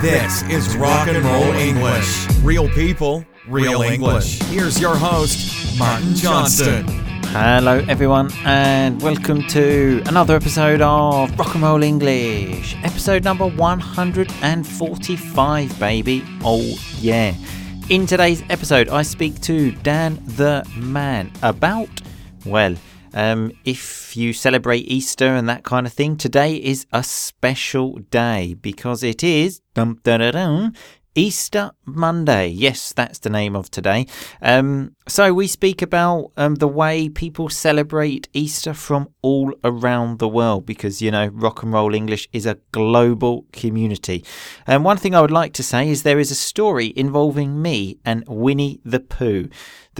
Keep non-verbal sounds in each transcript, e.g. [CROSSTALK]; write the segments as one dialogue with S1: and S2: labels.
S1: This is Rock and Roll English. Real people, real English. Here's your host, Martin Johnston.
S2: Hello, everyone, and welcome to another episode of Rock and Roll English, episode number 145, baby. Oh, yeah. In today's episode, I speak to Dan the Man about, well, um, if you celebrate Easter and that kind of thing, today is a special day because it is dum, Easter Monday. Yes, that's the name of today. Um, so we speak about um, the way people celebrate Easter from all around the world because, you know, rock and roll English is a global community. And one thing I would like to say is there is a story involving me and Winnie the Pooh.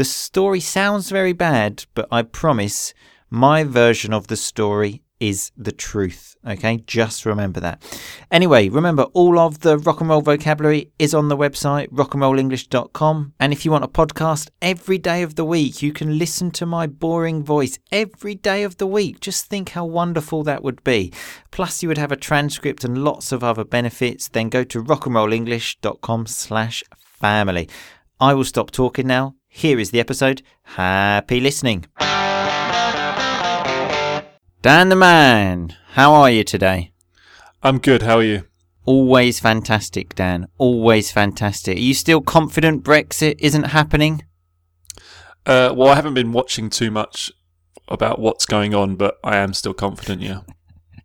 S2: The story sounds very bad, but I promise my version of the story is the truth. Okay, just remember that. Anyway, remember all of the rock and roll vocabulary is on the website rockandrollenglish.com. And if you want a podcast every day of the week, you can listen to my boring voice every day of the week. Just think how wonderful that would be. Plus, you would have a transcript and lots of other benefits. Then go to rockandrollenglish.com slash family. I will stop talking now. Here is the episode. Happy listening. Dan the Man, how are you today?
S3: I'm good. How are you?
S2: Always fantastic, Dan. Always fantastic. Are you still confident Brexit isn't happening?
S3: Uh, well, I haven't been watching too much about what's going on, but I am still confident. Yeah.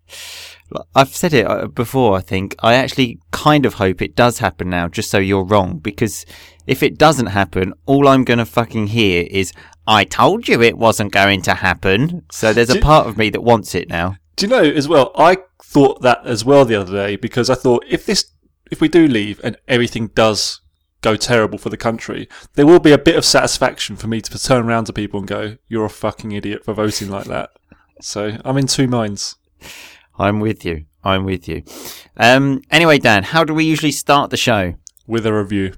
S3: [LAUGHS]
S2: I've said it uh, before, I think. I actually kind of hope it does happen now, just so you're wrong. Because if it doesn't happen, all I'm going to fucking hear is, I told you it wasn't going to happen. So there's a part of me that wants it now.
S3: Do you know as well? I thought that as well the other day because I thought if this, if we do leave and everything does go terrible for the country, there will be a bit of satisfaction for me to turn around to people and go, "You're a fucking idiot for voting like that." So I'm in two minds.
S2: I'm with you. I'm with you. Um, anyway, Dan, how do we usually start the show?
S3: With a review,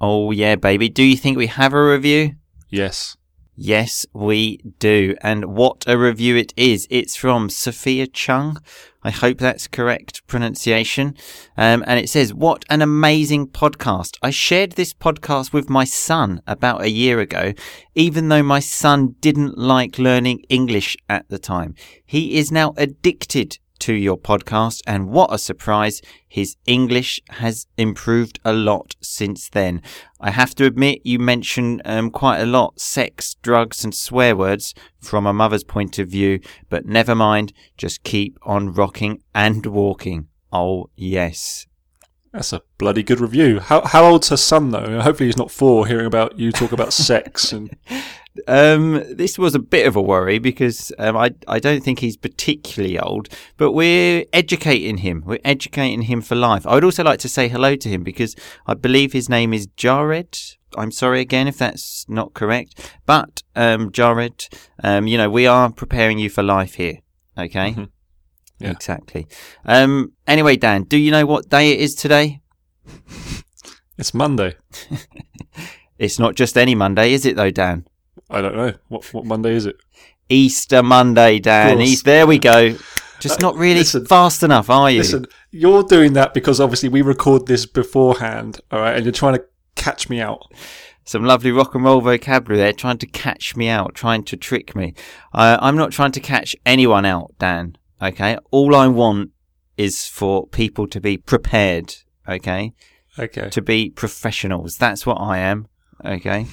S2: Oh, yeah, baby. Do you think we have a review?
S3: yes.
S2: Yes, we do. And what a review it is. It's from Sophia Chung. I hope that's correct pronunciation. Um, and it says, What an amazing podcast. I shared this podcast with my son about a year ago, even though my son didn't like learning English at the time. He is now addicted to your podcast, and what a surprise! His English has improved a lot since then. I have to admit, you mention um, quite a lot sex, drugs, and swear words from a mother's point of view, but never mind, just keep on rocking and walking. Oh, yes.
S3: That's a bloody good review. How how old's her son though? Hopefully he's not four, hearing about you talk about [LAUGHS] sex and
S2: Um, this was a bit of a worry because um, I I don't think he's particularly old, but we're educating him. We're educating him for life. I would also like to say hello to him because I believe his name is Jared. I'm sorry again if that's not correct, but um, Jared, um, you know we are preparing you for life here. Okay.
S3: Mhm. Yeah.
S2: Exactly. Um. Anyway, Dan, do you know what day it is today? [LAUGHS]
S3: it's Monday. [LAUGHS]
S2: It's not just any Monday, is it though, Dan?
S3: I don't know what what Monday is it.
S2: Easter Monday, Dan. East, there we go. Just
S3: Uh,
S2: not really
S3: listen.
S2: fast enough, are you?
S3: Listen, you're doing that because obviously we record this beforehand, all right, and you're trying to catch me out.
S2: Some lovely rock and roll vocabulary there, trying to catch me out, trying to trick me. Uh, I'm not trying to catch anyone out, Dan. Okay. All I want is for people to be prepared. Okay.
S3: Okay.
S2: To be professionals. That's what I am. Okay.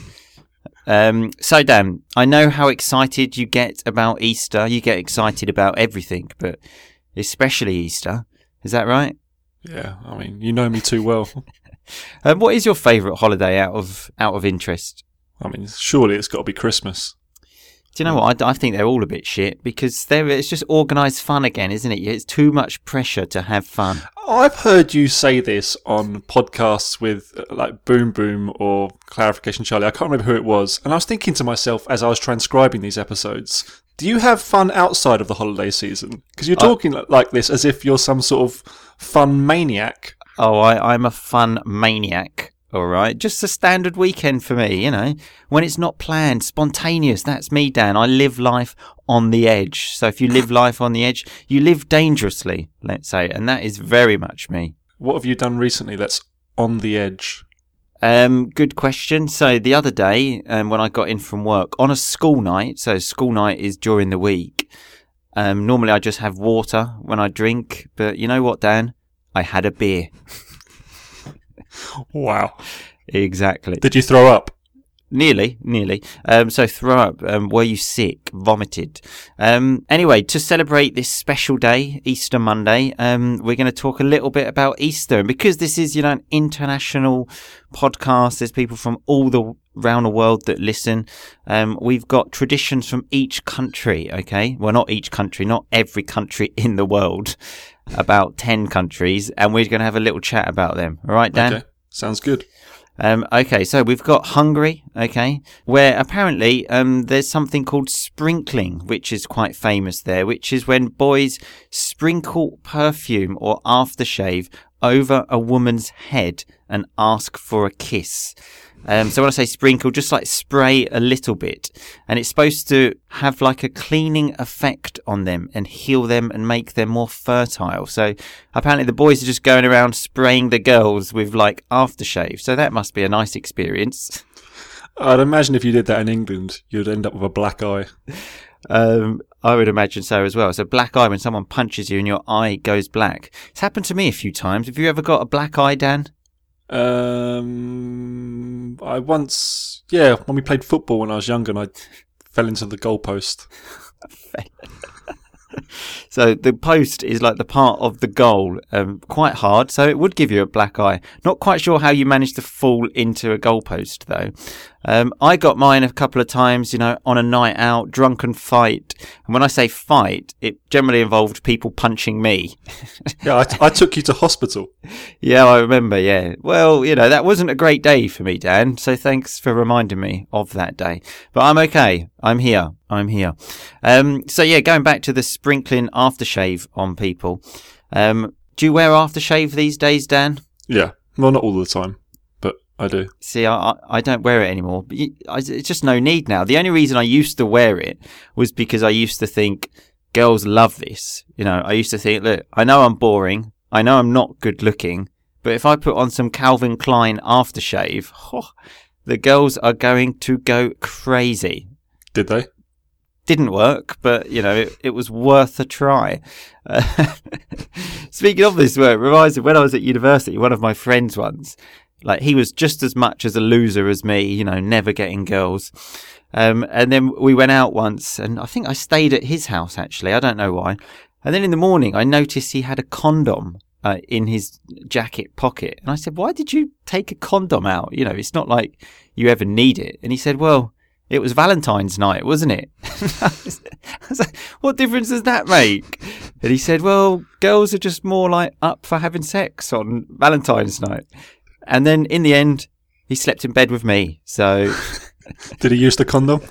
S2: Um, so, Dan, I know how excited you get about Easter. You get excited about everything, but especially Easter. Is that right?
S3: Yeah, I mean, you know me too well. [LAUGHS]
S2: Um, what is your favourite holiday out of out of interest?
S3: I mean, surely it's got to be Christmas.
S2: Do you know what? I, I think they're all a bit shit because they're, it's just organised fun again, isn't it? It's too much pressure to have fun.
S3: I've heard you say this on podcasts with uh, like Boom Boom or Clarification Charlie. I can't remember who it was. And I was thinking to myself as I was transcribing these episodes, do you have fun outside of the holiday season? Because you're talking li- like this as if you're some sort of fun maniac.
S2: Oh, I, I'm a fun maniac. All right, just a standard weekend for me, you know. When it's not planned, spontaneous. That's me, Dan. I live life on the edge. So if you live [LAUGHS] life on the edge, you live dangerously. Let's say, and that is very much me.
S3: What have you done recently that's on the edge?
S2: Um, good question. So the other day, um, when I got in from work on a school night, so school night is during the week. Um, normally I just have water when I drink, but you know what, Dan? I had a beer. [LAUGHS]
S3: Wow.
S2: Exactly.
S3: Did you throw up?
S2: Nearly, nearly. Um, so throw up. Um, were you sick? Vomited. Um, anyway, to celebrate this special day, Easter Monday, um, we're going to talk a little bit about Easter. And because this is, you know, an international podcast, there's people from all the around the world that listen. Um, we've got traditions from each country. Okay, well, not each country, not every country [LAUGHS] in the world. About ten countries, and we're going to have a little chat about them. All right, Dan.
S3: Okay. Sounds good.
S2: Um, okay, so we've got Hungary, okay, where apparently um, there's something called sprinkling, which is quite famous there, which is when boys sprinkle perfume or aftershave over a woman's head and ask for a kiss. Um, so when I say sprinkle, just like spray a little bit, and it's supposed to have like a cleaning effect on them and heal them and make them more fertile. So apparently the boys are just going around spraying the girls with like aftershave. So that must be a nice experience.
S3: I'd imagine if you did that in England, you'd end up with a black eye.
S2: Um, I would imagine so as well. So black eye when someone punches you and your eye goes black. It's happened to me a few times. Have you ever got a black eye, Dan?
S3: Um, I once, yeah, when we played football when I was younger, and I fell into the goalpost. [LAUGHS]
S2: So the post is like the part of the goal, um, quite hard. So it would give you a black eye. Not quite sure how you managed to fall into a goalpost though. Um, I got mine a couple of times, you know, on a night out, drunken fight. And when I say fight, it generally involved people punching me. [LAUGHS]
S3: Yeah, I, I took you to hospital.
S2: yeah, I remember. Yeah. Well, you know, that wasn't a great day for me, Dan. So thanks for reminding me of that day. But I'm okay. I'm here. I'm here. Um, so yeah, going back to the sprinkling aftershave on people. Um, do you wear aftershave these days, Dan?
S3: Yeah, well, not all the time, I do.
S2: See, I, I- don't wear it anymore. But you- I, it's just no need now. The only reason I used to wear it was because I used to think girls love this. You know, I used to think, look, I know I'm boring. I know I'm not good looking. But if I put on some Calvin Klein aftershave, oh, the girls are going to go crazy.
S3: Did they?
S2: Didn't work, but you know, it, it was worth a try. Uh, [LAUGHS] speaking of this work, reminds me when I was at university, one of my friends once, like he was just as much as a loser as me, you know, never getting girls. Um, and then we went out once, and I think I stayed at his house actually. I don't know why. And then in the morning, I noticed he had a condom uh, in his jacket pocket, and I said, "Why did you take a condom out? You know, it's not like you ever need it." And he said, "Well." It was Valentine's night, wasn't it? [LAUGHS] What difference does that make? And he said, well, girls are just more like up for having sex on Valentine's night. And then in the end, he slept in bed with me. So [LAUGHS]
S3: Did he use the condom?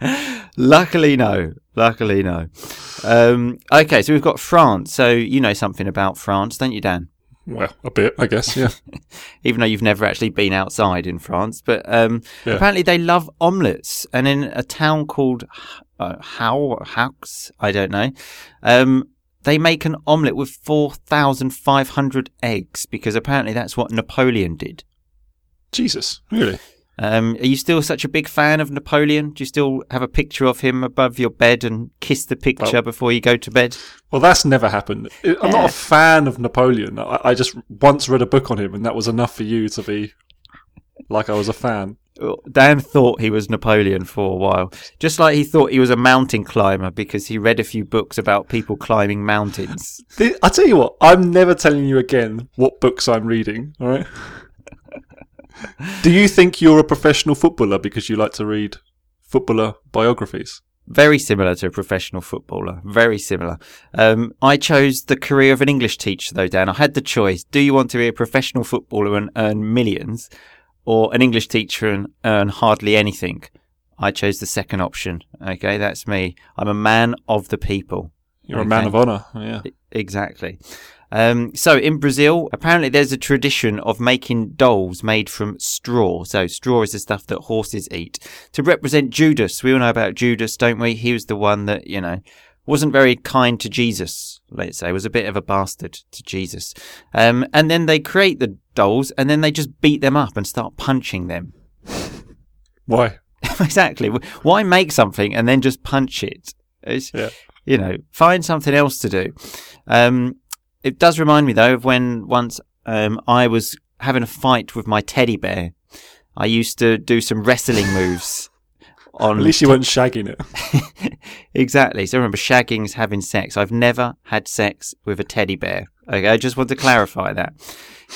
S3: [LAUGHS]
S2: luckily, no. Luckily, no. Um, okay, so we've got France. So you know something about France, don't you, Dan?
S3: Well, a bit, I guess. Yeah. [LAUGHS]
S2: even though you've never actually been outside in France. But um,
S3: Yeah.
S2: apparently they love omelets. And in a town called uh, How Haux, I don't know, um, they make an omelette with 4,500 eggs because apparently that's what Napoleon did.
S3: Jesus, really?
S2: Um, are you still such a big fan of Napoleon? Do you still have a picture of him above your bed and kiss the picture
S3: Well-
S2: before you go to bed?
S3: Well, that's never happened. I- I'm not a fan of Napoleon. I, I just once read a book on him, and that was enough for you to be like I was a fan.
S2: Dan thought he was Napoleon for a while, just like he thought he was a mountain climber because he read a few books about people climbing mountains. [LAUGHS]
S3: I tell you what, I'm never telling you again what books I'm reading. All right. [LAUGHS] Do you think you're a professional footballer because you like to read footballer biographies?
S2: Very similar to a professional footballer. Very similar. Um, I chose the career of an English teacher, though, Dan. I had the choice. Do you want to be a professional footballer and earn millions, or an English teacher and earn hardly anything? I chose the second option. Okay, that's me. I'm a man of the people.
S3: You're a man of honour. Yeah.
S2: Exactly. Um, so in Brazil, apparently there's a tradition of making dolls made from straw. So straw is the stuff that horses eat to represent Judas. We all know about Judas, don't we? He was the one that, you know, wasn't very kind to Jesus, let's say, was a bit of a bastard to Jesus. Um, and then they create the dolls and then they just beat them up and start punching them.
S3: Why? [LAUGHS]
S2: exactly. Why make something and then just punch it? It's,
S3: Yeah.
S2: You know, find something else to do. Um, it does remind me though of when once um, I was having a fight with my teddy bear. I used to do some wrestling moves. [LAUGHS] On
S3: At least you weren't shagging it. [LAUGHS]
S2: exactly. So remember, shagging's having sex. I've never had sex with a teddy bear. Okay, I just want to clarify that.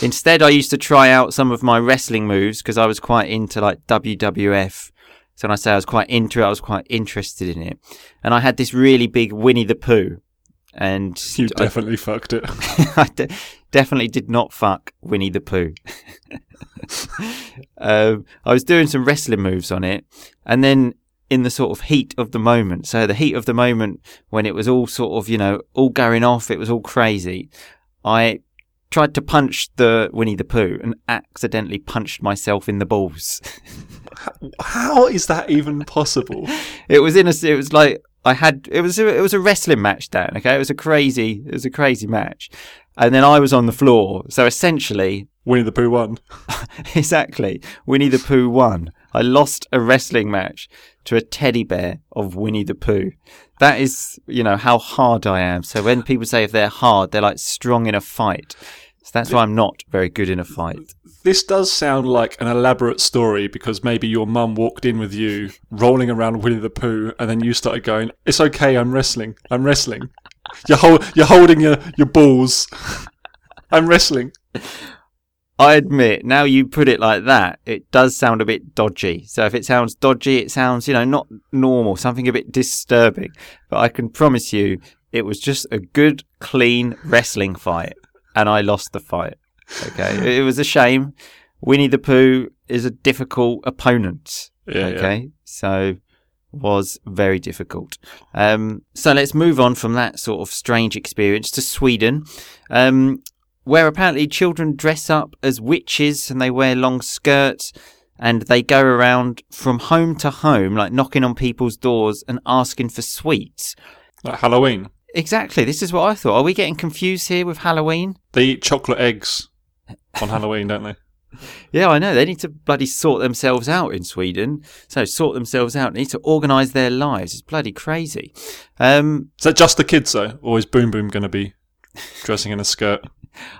S2: Instead, I used to try out some of my wrestling moves because I was quite into like WWF. So when I say I was quite into it, I was quite interested in it. And I had this really big Winnie the Pooh. And
S3: You
S2: I-
S3: definitely fucked it. [LAUGHS]
S2: I de- definitely did not fuck Winnie the Pooh. [LAUGHS] um, I was doing some wrestling moves on it, and then in the sort of heat of the moment, so the heat of the moment when it was all sort of, you know, all going off, it was all crazy. I tried to punch the Winnie the Pooh and accidentally punched myself in the balls. [LAUGHS]
S3: How is that even possible? [LAUGHS]
S2: it was in a, it was like I had, it was, a, it was a wrestling match, Dan. Okay, it was a crazy, it was a crazy match, and then I was on the floor. So essentially,
S3: Winnie the Pooh won. [LAUGHS]
S2: exactly. Winnie the Pooh won. I lost a wrestling match to a teddy bear of Winnie the Pooh. That is, you know, how hard I am. So when people say if they're hard, they're like strong in a fight. So that's why I'm not very good in a fight.
S3: This does sound like an elaborate story because maybe your mum walked in with you rolling around Winnie the Pooh and then you started going, It's okay, I'm wrestling. I'm wrestling. You're, you're holding your, your balls. [LAUGHS] I'm wrestling.
S2: I admit, now you put it like that, it does sound a bit dodgy. So if it sounds dodgy, it sounds, you know, not normal, something a bit disturbing. But I can promise you, it was just a good, clean wrestling fight. And I lost the fight. Okay. it was a shame. Winnie the Pooh is a difficult opponent.
S3: Yeah, yeah.
S2: okay. So was very difficult. Um, so let's move on from that sort of strange experience to Sweden. Um, where apparently children dress up as witches and they wear long skirts and they go around from home to home, like knocking on people's doors and asking for sweets.
S3: Like Halloween.
S2: Exactly. This is what I thought. Are we getting confused here with Halloween?
S3: They eat chocolate eggs on Halloween, don't they? [LAUGHS]
S2: Yeah, I know. They need to bloody sort themselves out in Sweden. So sort themselves out. They need to organise their lives. It's bloody crazy. Um,
S3: Is that just the kids, though? Or is Boom Boom going to be dressing in a skirt?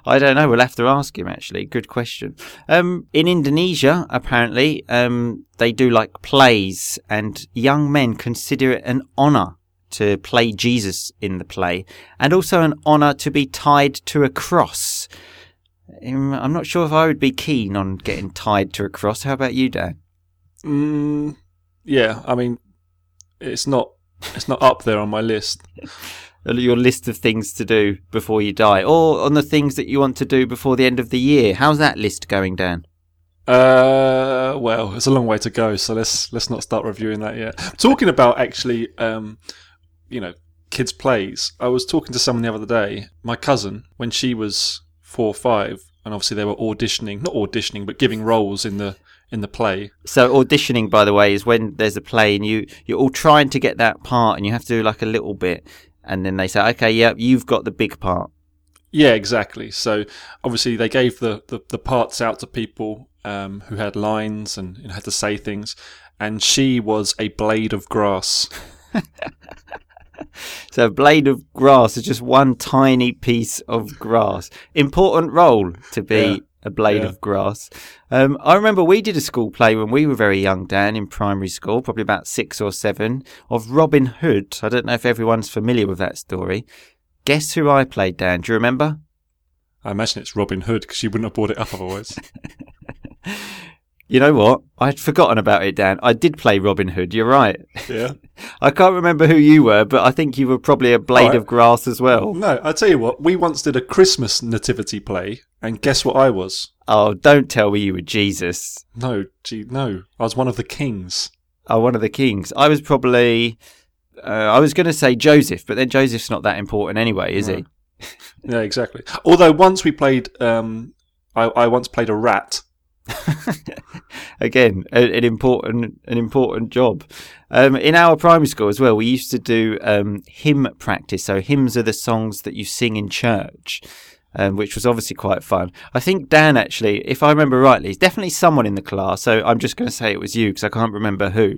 S2: I don't know. We'll have to ask him. Actually, good question. Um, in Indonesia, apparently, um, they do like plays, and young men consider it an honour to play Jesus in the play, and also an honour to be tied to a cross. Um, I'm not sure if I would be keen on getting tied to a cross. How about you, Dan?
S3: Mm, yeah, I mean, it's not it's not up there on my list. [LAUGHS]
S2: Your list of things to do before you die, or on the things that you want to do before the end of the year. How's that list going, Dan?
S3: Uh, well, it's a long way to go, so let's let's not start reviewing that yet. Talking about actually, um, you know, kids' plays. I was talking to someone the other day. My cousin, when she was four or five, and obviously they were auditioning, not auditioning, but giving roles in the in the play.
S2: So auditioning, by the way, is when there's a play and you you're all trying to get that part, and you have to do like a little bit, and then they say, okay, yeah, you've got the big part.
S3: Yeah, exactly. So obviously they gave the, the, the parts out to people um, who had lines and had to say things, and she was a blade of grass. [LAUGHS]
S2: So a blade of grass is just one tiny piece of grass. Important role to be
S3: Yeah.
S2: A blade
S3: Yeah.
S2: of grass. Um, I remember we did a school play when we were very young, Dan, in primary school, probably about six or seven, of Robin Hood. I don't know if everyone's familiar with that story. Guess who I played, Dan? Do you remember?
S3: I imagine it's Robin Hood because you wouldn't have brought it up otherwise. [LAUGHS]
S2: You know what? I'd forgotten about it, Dan. I did play Robin Hood. You're right.
S3: yeah. [LAUGHS]
S2: I can't remember who you were, but I think you were probably a blade
S3: Alright.
S2: of grass as well.
S3: No, I tell you what. We once did a Christmas nativity play, and guess what I was?
S2: Oh, don't tell me you were Jesus.
S3: No, gee, no. I was one of the kings.
S2: Oh, one of the kings. I was probably. Uh, I was going to say Joseph, but then Joseph's not that important anyway, is he?
S3: Yeah, exactly. Although once we played, um, I, I once played a rat [LAUGHS]
S2: Again, a, an important an important job. Um, in our primary school as well, we used to do um, hymn practice. So hymns are the songs that you sing in church. Um, which was obviously quite fun. I think Dan actually, if I remember rightly, is definitely someone in the class. So I'm just going to say it was you because I can't remember who.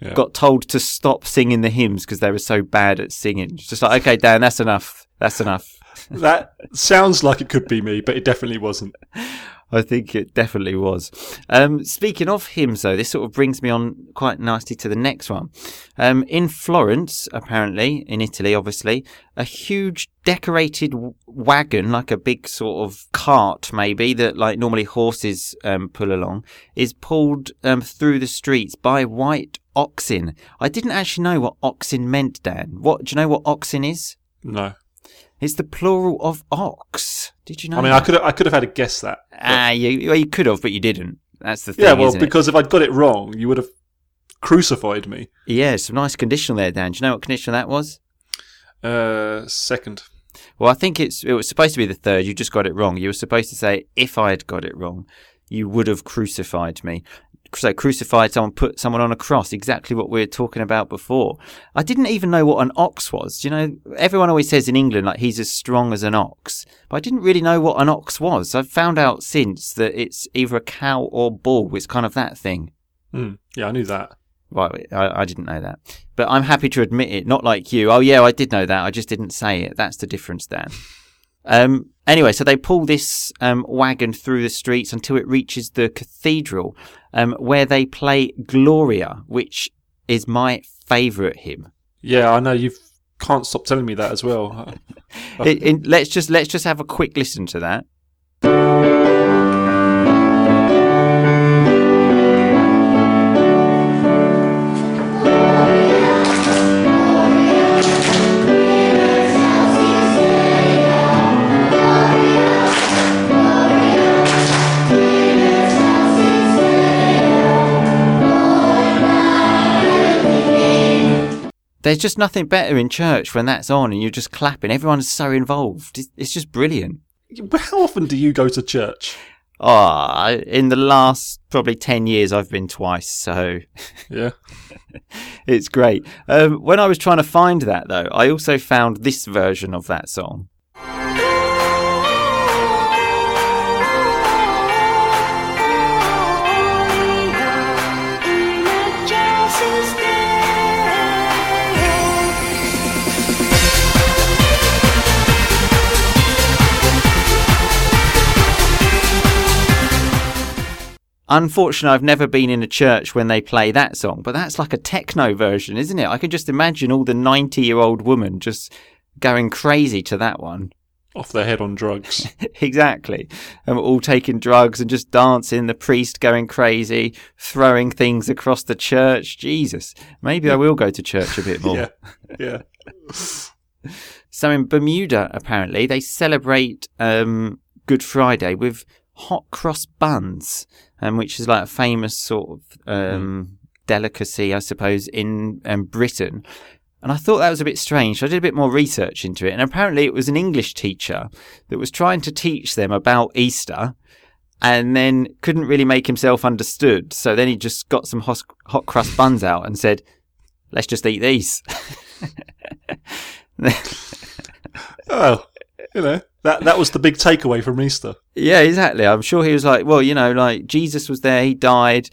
S3: Yeah.
S2: Got told to stop singing the hymns because they were so bad at singing. It's just like, okay, Dan, that's enough. That's enough.
S3: That sounds like it could be me, but it definitely wasn't. [LAUGHS]
S2: I think it definitely was. Um, speaking of hymns, though, this sort of brings me on quite nicely to the next one. Um, in Florence, apparently, in Italy, obviously, a huge decorated w- wagon, like a big sort of cart, maybe, that like normally horses um, pull along, is pulled um, through the streets by white oxen. I didn't actually know what oxen meant, Dan. What do you know what oxen is?
S3: No.
S2: It's the plural of ox. Did you know?
S3: I mean, I could have, I could have had a guess that.
S2: Ah, you, well, you could have, but you didn't. That's the thing.
S3: yeah, well,
S2: isn't it?
S3: because if I'd got it wrong, you would have crucified me.
S2: yeah, some nice conditional there, Dan. Do you know what conditional that was?
S3: Uh, second.
S2: Well, I think it's it was supposed to be the third. You just got it wrong. You were supposed to say, "If I had got it wrong, you would have crucified me." So crucified someone, put someone on a cross. Exactly what we were talking about before. I didn't even know what an ox was. You know, everyone always says in England like he's as strong as an ox, but I didn't really know what an ox was. I've found out since that it's either a cow or bull. It's kind of that thing.
S3: Hmm. Yeah, I knew that.
S2: Right, I, I didn't know that. But I'm happy to admit it, not like you. Oh, yeah, I did know that. I just didn't say it. That's the difference, Dan. Um, anyway, so they pull this um, wagon through the streets until it reaches the cathedral, um, where they play Gloria, which is my favourite hymn.
S3: Yeah, I know you can't stop telling me that as well. [LAUGHS]
S2: It- it- let's just let's just have a quick listen to that. There's just nothing better in church when that's on and you're just clapping. Everyone's so involved. It's, just brilliant.
S3: How often do you go to church?
S2: Ah, in the last probably 10 years, I've been twice, so
S3: Yeah. [LAUGHS]
S2: it's great. Um, when I was trying to find that, though, I also found this version of that song. Unfortunately, I've never been in a church when they play that song, but that's like a techno version, isn't it? I can just imagine all the 90 year old woman just going crazy to that one.
S3: Off their head on drugs. [LAUGHS]
S2: exactly. And we're all taking drugs and just dancing, the priest going crazy, throwing things across the church. Jesus. Maybe I will go to church a bit [LAUGHS] more.
S3: yeah. Yeah. [LAUGHS]
S2: So in Bermuda, apparently, they celebrate um, Good Friday with hot cross buns, um, which is like a famous sort of um, delicacy, I suppose, in um, Britain. And I thought that was a bit strange. So I did a bit more research into it. And apparently, it was an English teacher that was trying to teach them about Easter and then couldn't really make himself understood. So then he just got some hot, hot crust buns out and said, let's just eat these. [LAUGHS]
S3: Oh, you know that that was the big takeaway from Easter.
S2: Yeah, exactly. I'm sure he was like, well, you know, like Jesus was there, he died,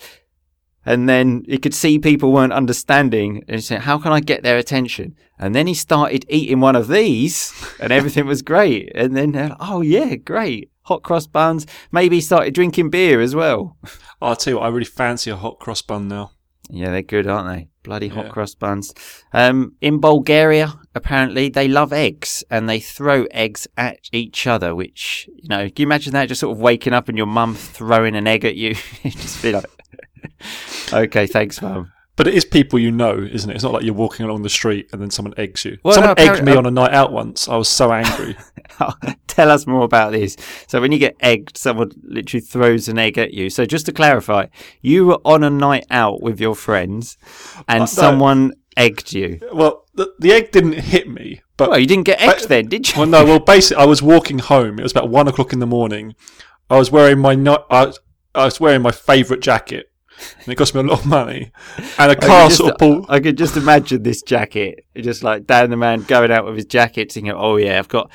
S2: and then he could see people weren't understanding, and he said, "How can I get their attention?" And then he started eating one of these, and everything was great. And then, like, oh yeah, great, hot cross buns. Maybe he started drinking beer as well.
S3: Oh, I'll tell you what, I really fancy a hot cross bun now.
S2: Yeah, they're good, aren't they? Bloody hot
S3: Yeah.
S2: cross buns. Um, in Bulgaria, apparently, they love eggs and they throw eggs at each other, which, you know, can you imagine that? Just sort of waking up and your mum throwing an egg at you? [LAUGHS] Just be like, [LAUGHS] okay, thanks, mum.
S3: But it is people you know, isn't it? It's not like you're walking along the street and then someone eggs you.
S2: Well,
S3: someone
S2: no,
S3: egged me on a night out once. I was so angry. [LAUGHS]
S2: Oh, tell us more about this. So, when you get egged, someone literally throws an egg at you. So, just to clarify, you were on a night out with your friends and uh,
S3: no.
S2: someone egged you.
S3: well, the, the egg didn't hit me, but
S2: Well, you didn't get egged
S3: But-
S2: then, did you?
S3: well, no. Well, basically, I was walking home. It was about one o'clock in the morning. I was wearing my night. I, I was wearing my favourite jacket, and it cost me a lot of money. And a car
S2: just-
S3: sort of pulled.
S2: I could just imagine this jacket, just like Dan the man going out with his jacket, thinking, "Oh yeah, I've got,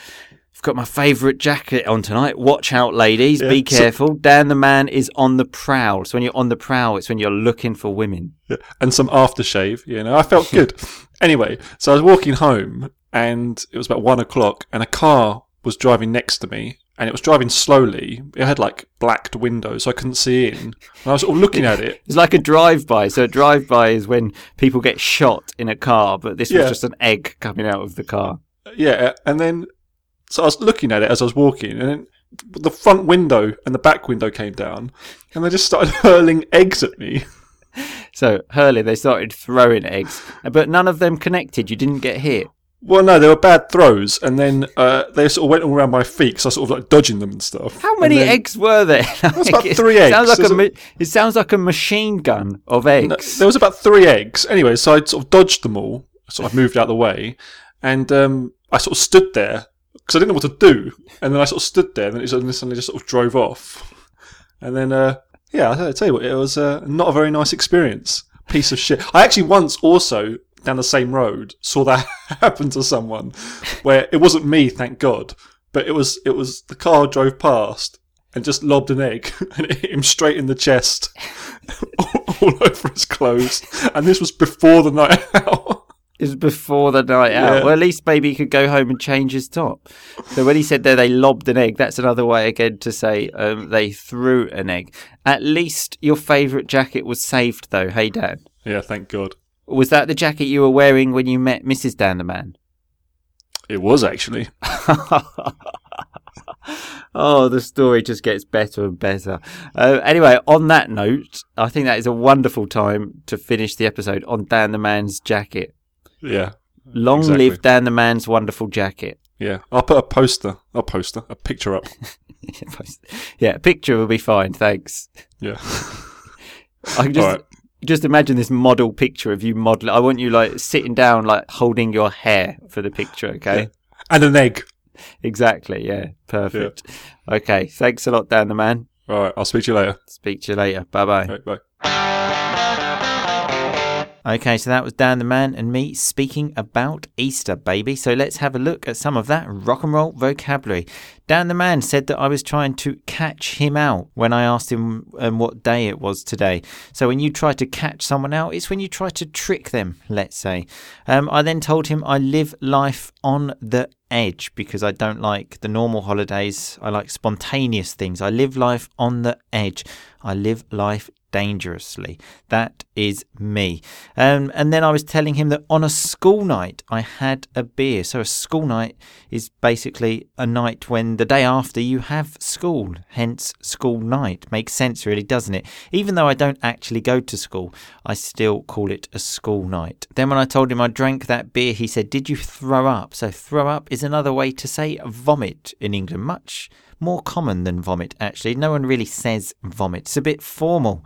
S2: I've got my favourite jacket on tonight. Watch out, ladies,
S3: Yeah,
S2: be
S3: so-
S2: careful." Dan the man is on the prowl. So when you're on the prowl, it's when you're looking for women.
S3: and some aftershave. You know, I felt good. [LAUGHS] anyway, so I was walking home, and it was about one o'clock, and a car was driving next to me, and it was driving slowly. It had like blacked windows, so I couldn't see in. And I was sort of looking at it. [LAUGHS]
S2: It's like a drive-by. So a drive-by is when people get shot in a car, but this was just an egg coming out of the car.
S3: Yeah, and then so I was looking at it as I was walking, and then the front window and the back window came down, and they just started [LAUGHS] hurling eggs at me.
S2: So Hurley, they started throwing eggs, but none of them connected. You didn't get hit.
S3: Well, no, they were bad throws, and then uh, they sort of went all around my feet, so I sort of like dodging them and stuff.
S2: How many
S3: then-
S2: eggs were there? [LAUGHS]
S3: was about
S2: It
S3: three
S2: Sounds
S3: eggs.
S2: like a, ma- it sounds like a machine gun of
S3: No,
S2: eggs.
S3: there was about three eggs. Anyway, so I sort of dodged them all. Sort of moved out of the way, and um, I sort of stood there because I didn't know what to do. And then I sort of stood there, and then it suddenly suddenly just sort of drove off. And then, uh, yeah, I tell you what, it was uh, not a very nice experience. Piece of shit. I actually once also down the same road saw that [LAUGHS] happen to someone, where it wasn't me, thank God, but it was it was the car drove past and just lobbed an egg [LAUGHS] and it hit him straight in the chest, [LAUGHS] all over his clothes. And this was before the night out.
S2: It was before the night out.
S3: Yeah.
S2: Well, at least maybe he could go home and change his top. So when he said there they lobbed an egg, that's another way again to say um, they threw an egg. At least your favourite jacket was saved, though. Hey, Dan.
S3: yeah, thank God.
S2: Was that the jacket you were wearing when you met Mrs. Dan the man?
S3: It was actually. [LAUGHS]
S2: oh, the story just gets better and better. Uh, anyway, on that note, I think that is a wonderful time to finish the episode on Dan the Man's jacket.
S3: Yeah.
S2: Long
S3: Exactly.
S2: live Dan the Man's wonderful jacket.
S3: Yeah. I'll put a poster, a poster, a picture up. [LAUGHS]
S2: yeah, a picture will be fine, thanks.
S3: Yeah. [LAUGHS]
S2: I can just
S3: right.
S2: Just imagine this model picture of you model. I want you like sitting down, like holding your hair for the picture. Okay,
S3: Yeah. And an egg.
S2: exactly. Yeah, perfect. Okay, thanks a lot, Dan the Man.
S3: All right. I'll speak to you later.
S2: Speak to you later. Bye bye.
S3: All right, bye.
S2: Okay, so that was Dan the Man and me speaking about Easter, baby. So let's have a look at some of that rock and roll vocabulary. Dan the Man said that I was trying to catch him out when I asked him um, what day it was today. So when you try to catch someone out, it's when you try to trick them, let's say. Um, I then told him I live life on the edge because I don't like the normal holidays. I like spontaneous things. I live life on the edge. I live life dangerously. That is me. Um, and then I was telling him that on a school night I had a beer. So a school night is basically a night when the day after you have school, hence school night. Makes sense, really, doesn't it? Even though I don't actually go to school, I still call it a school night. Then when I told him I drank that beer, he said, Did you throw up? So throw up is another way to say vomit in England. Much more common than vomit, actually. No one really says vomit. It's a bit formal,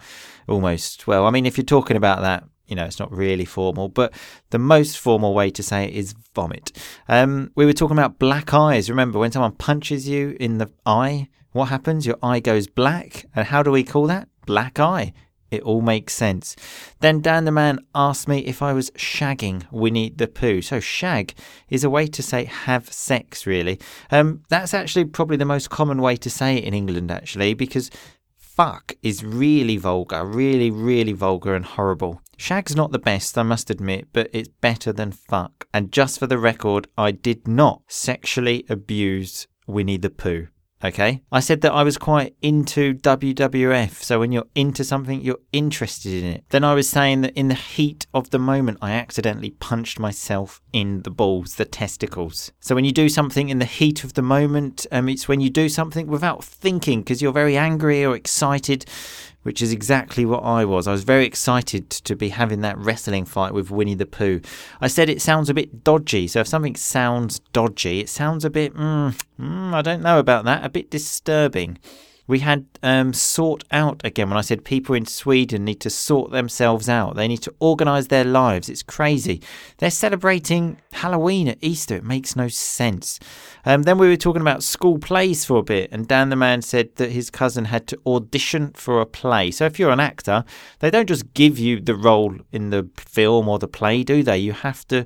S2: almost. Well, I mean, if you're talking about that, you know, it's not really formal, but the most formal way to say it is vomit. Um, we were talking about black eyes. Remember, when someone punches you in the eye, what happens? Your eye goes black. And how do we call that? Black eye. It all makes sense. Then Dan the man asked me if I was shagging Winnie the Pooh. So shag is a way to say have sex, really. Um, that's actually probably the most common way to say it in England, actually, because fuck is really vulgar, really, really vulgar and horrible. Shag's not the best, I must admit, but it's better than fuck. And just for the record, I did not sexually abuse Winnie the Pooh. Okay. I said that I was quite into WWF. So when you're into something, you're interested in it. Then I was saying that in the heat of the moment, I accidentally punched myself in the balls, the testicles. So when you do something in the heat of the moment, um, it's when you do something without thinking because you're very angry or excited which is exactly what I was. I was very excited to be having that wrestling fight with Winnie the Pooh. I said it sounds a bit dodgy, so if something sounds dodgy, it sounds a bit, mm, mm, I don't know about that, a bit disturbing. We had um, sort out again when I said people in Sweden need to sort themselves out. They need to organise their lives. It's crazy. They're celebrating Halloween at Easter. It makes no sense. Um, then we were talking about school plays for a bit, and Dan the man said that his cousin had to audition for a play. So if you're an actor, they don't just give you the role in the film or the play, do they? You have to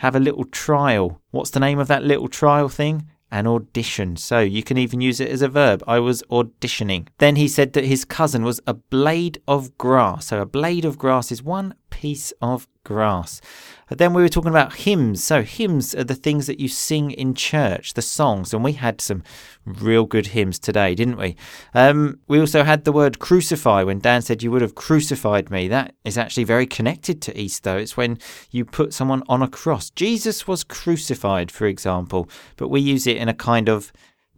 S2: have a little trial. What's the name of that little trial thing? An audition. So you can even use it as a verb. I was auditioning. Then he said that his cousin was a blade of grass. So a blade of grass is one piece of grass. Then we were talking about hymns. So, hymns are the things that you sing in church, the songs, and we had some real good hymns today, didn't we? Um, we also had the word crucify when Dan said, You would have crucified me. That is actually very connected to Easter. It's when you put someone on a cross. Jesus was crucified, for example, but we use it in a kind of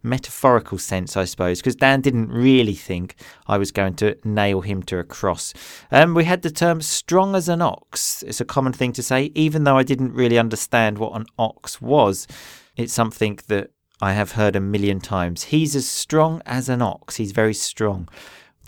S2: metaphorical sense, I suppose, because Dan didn't really think I was going to nail him to a cross. Um, we had the term strong as an ox. It's a common thing to say, even though I didn't really understand what an ox was. It's something that I have heard a million times. He's as strong as an ox. He's very strong.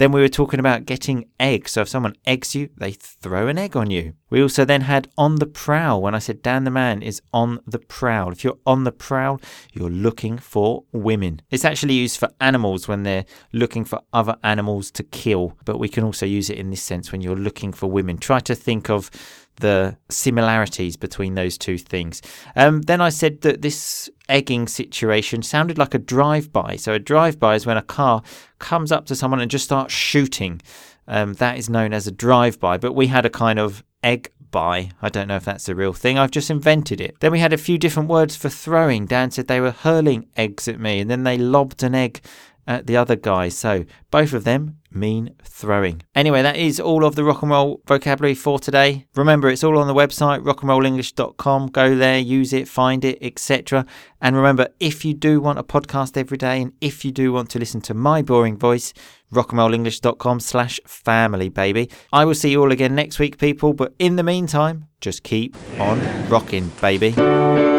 S2: Then we were talking about getting eggs. So if someone eggs you, they throw an egg on you. We also then had on the prowl when I said Dan the man is on the prowl. If you're on the prowl, you're looking for women. It's actually used for animals when they're looking for other animals to kill, but we can also use it in this sense when you're looking for women. Try to think of the similarities between those two things. Um, then I said that this egging situation sounded like a drive by. So, a drive by is when a car comes up to someone and just starts shooting. Um, that is known as a drive by, but we had a kind of egg by. I don't know if that's a real thing. I've just invented it. Then we had a few different words for throwing. Dan said they were hurling eggs at me, and then they lobbed an egg at the other guy. So both of them mean throwing. Anyway, that is all of the rock and roll vocabulary for today. Remember, it's all on the website, rockandrollenglish.com. Go there, use it, find it, etc. And remember, if you do want a podcast every day and if you do want to listen to my boring voice, rockandrollenglish.com slash family, baby. I will see you all again next week, people. But in the meantime, just keep on rocking, baby.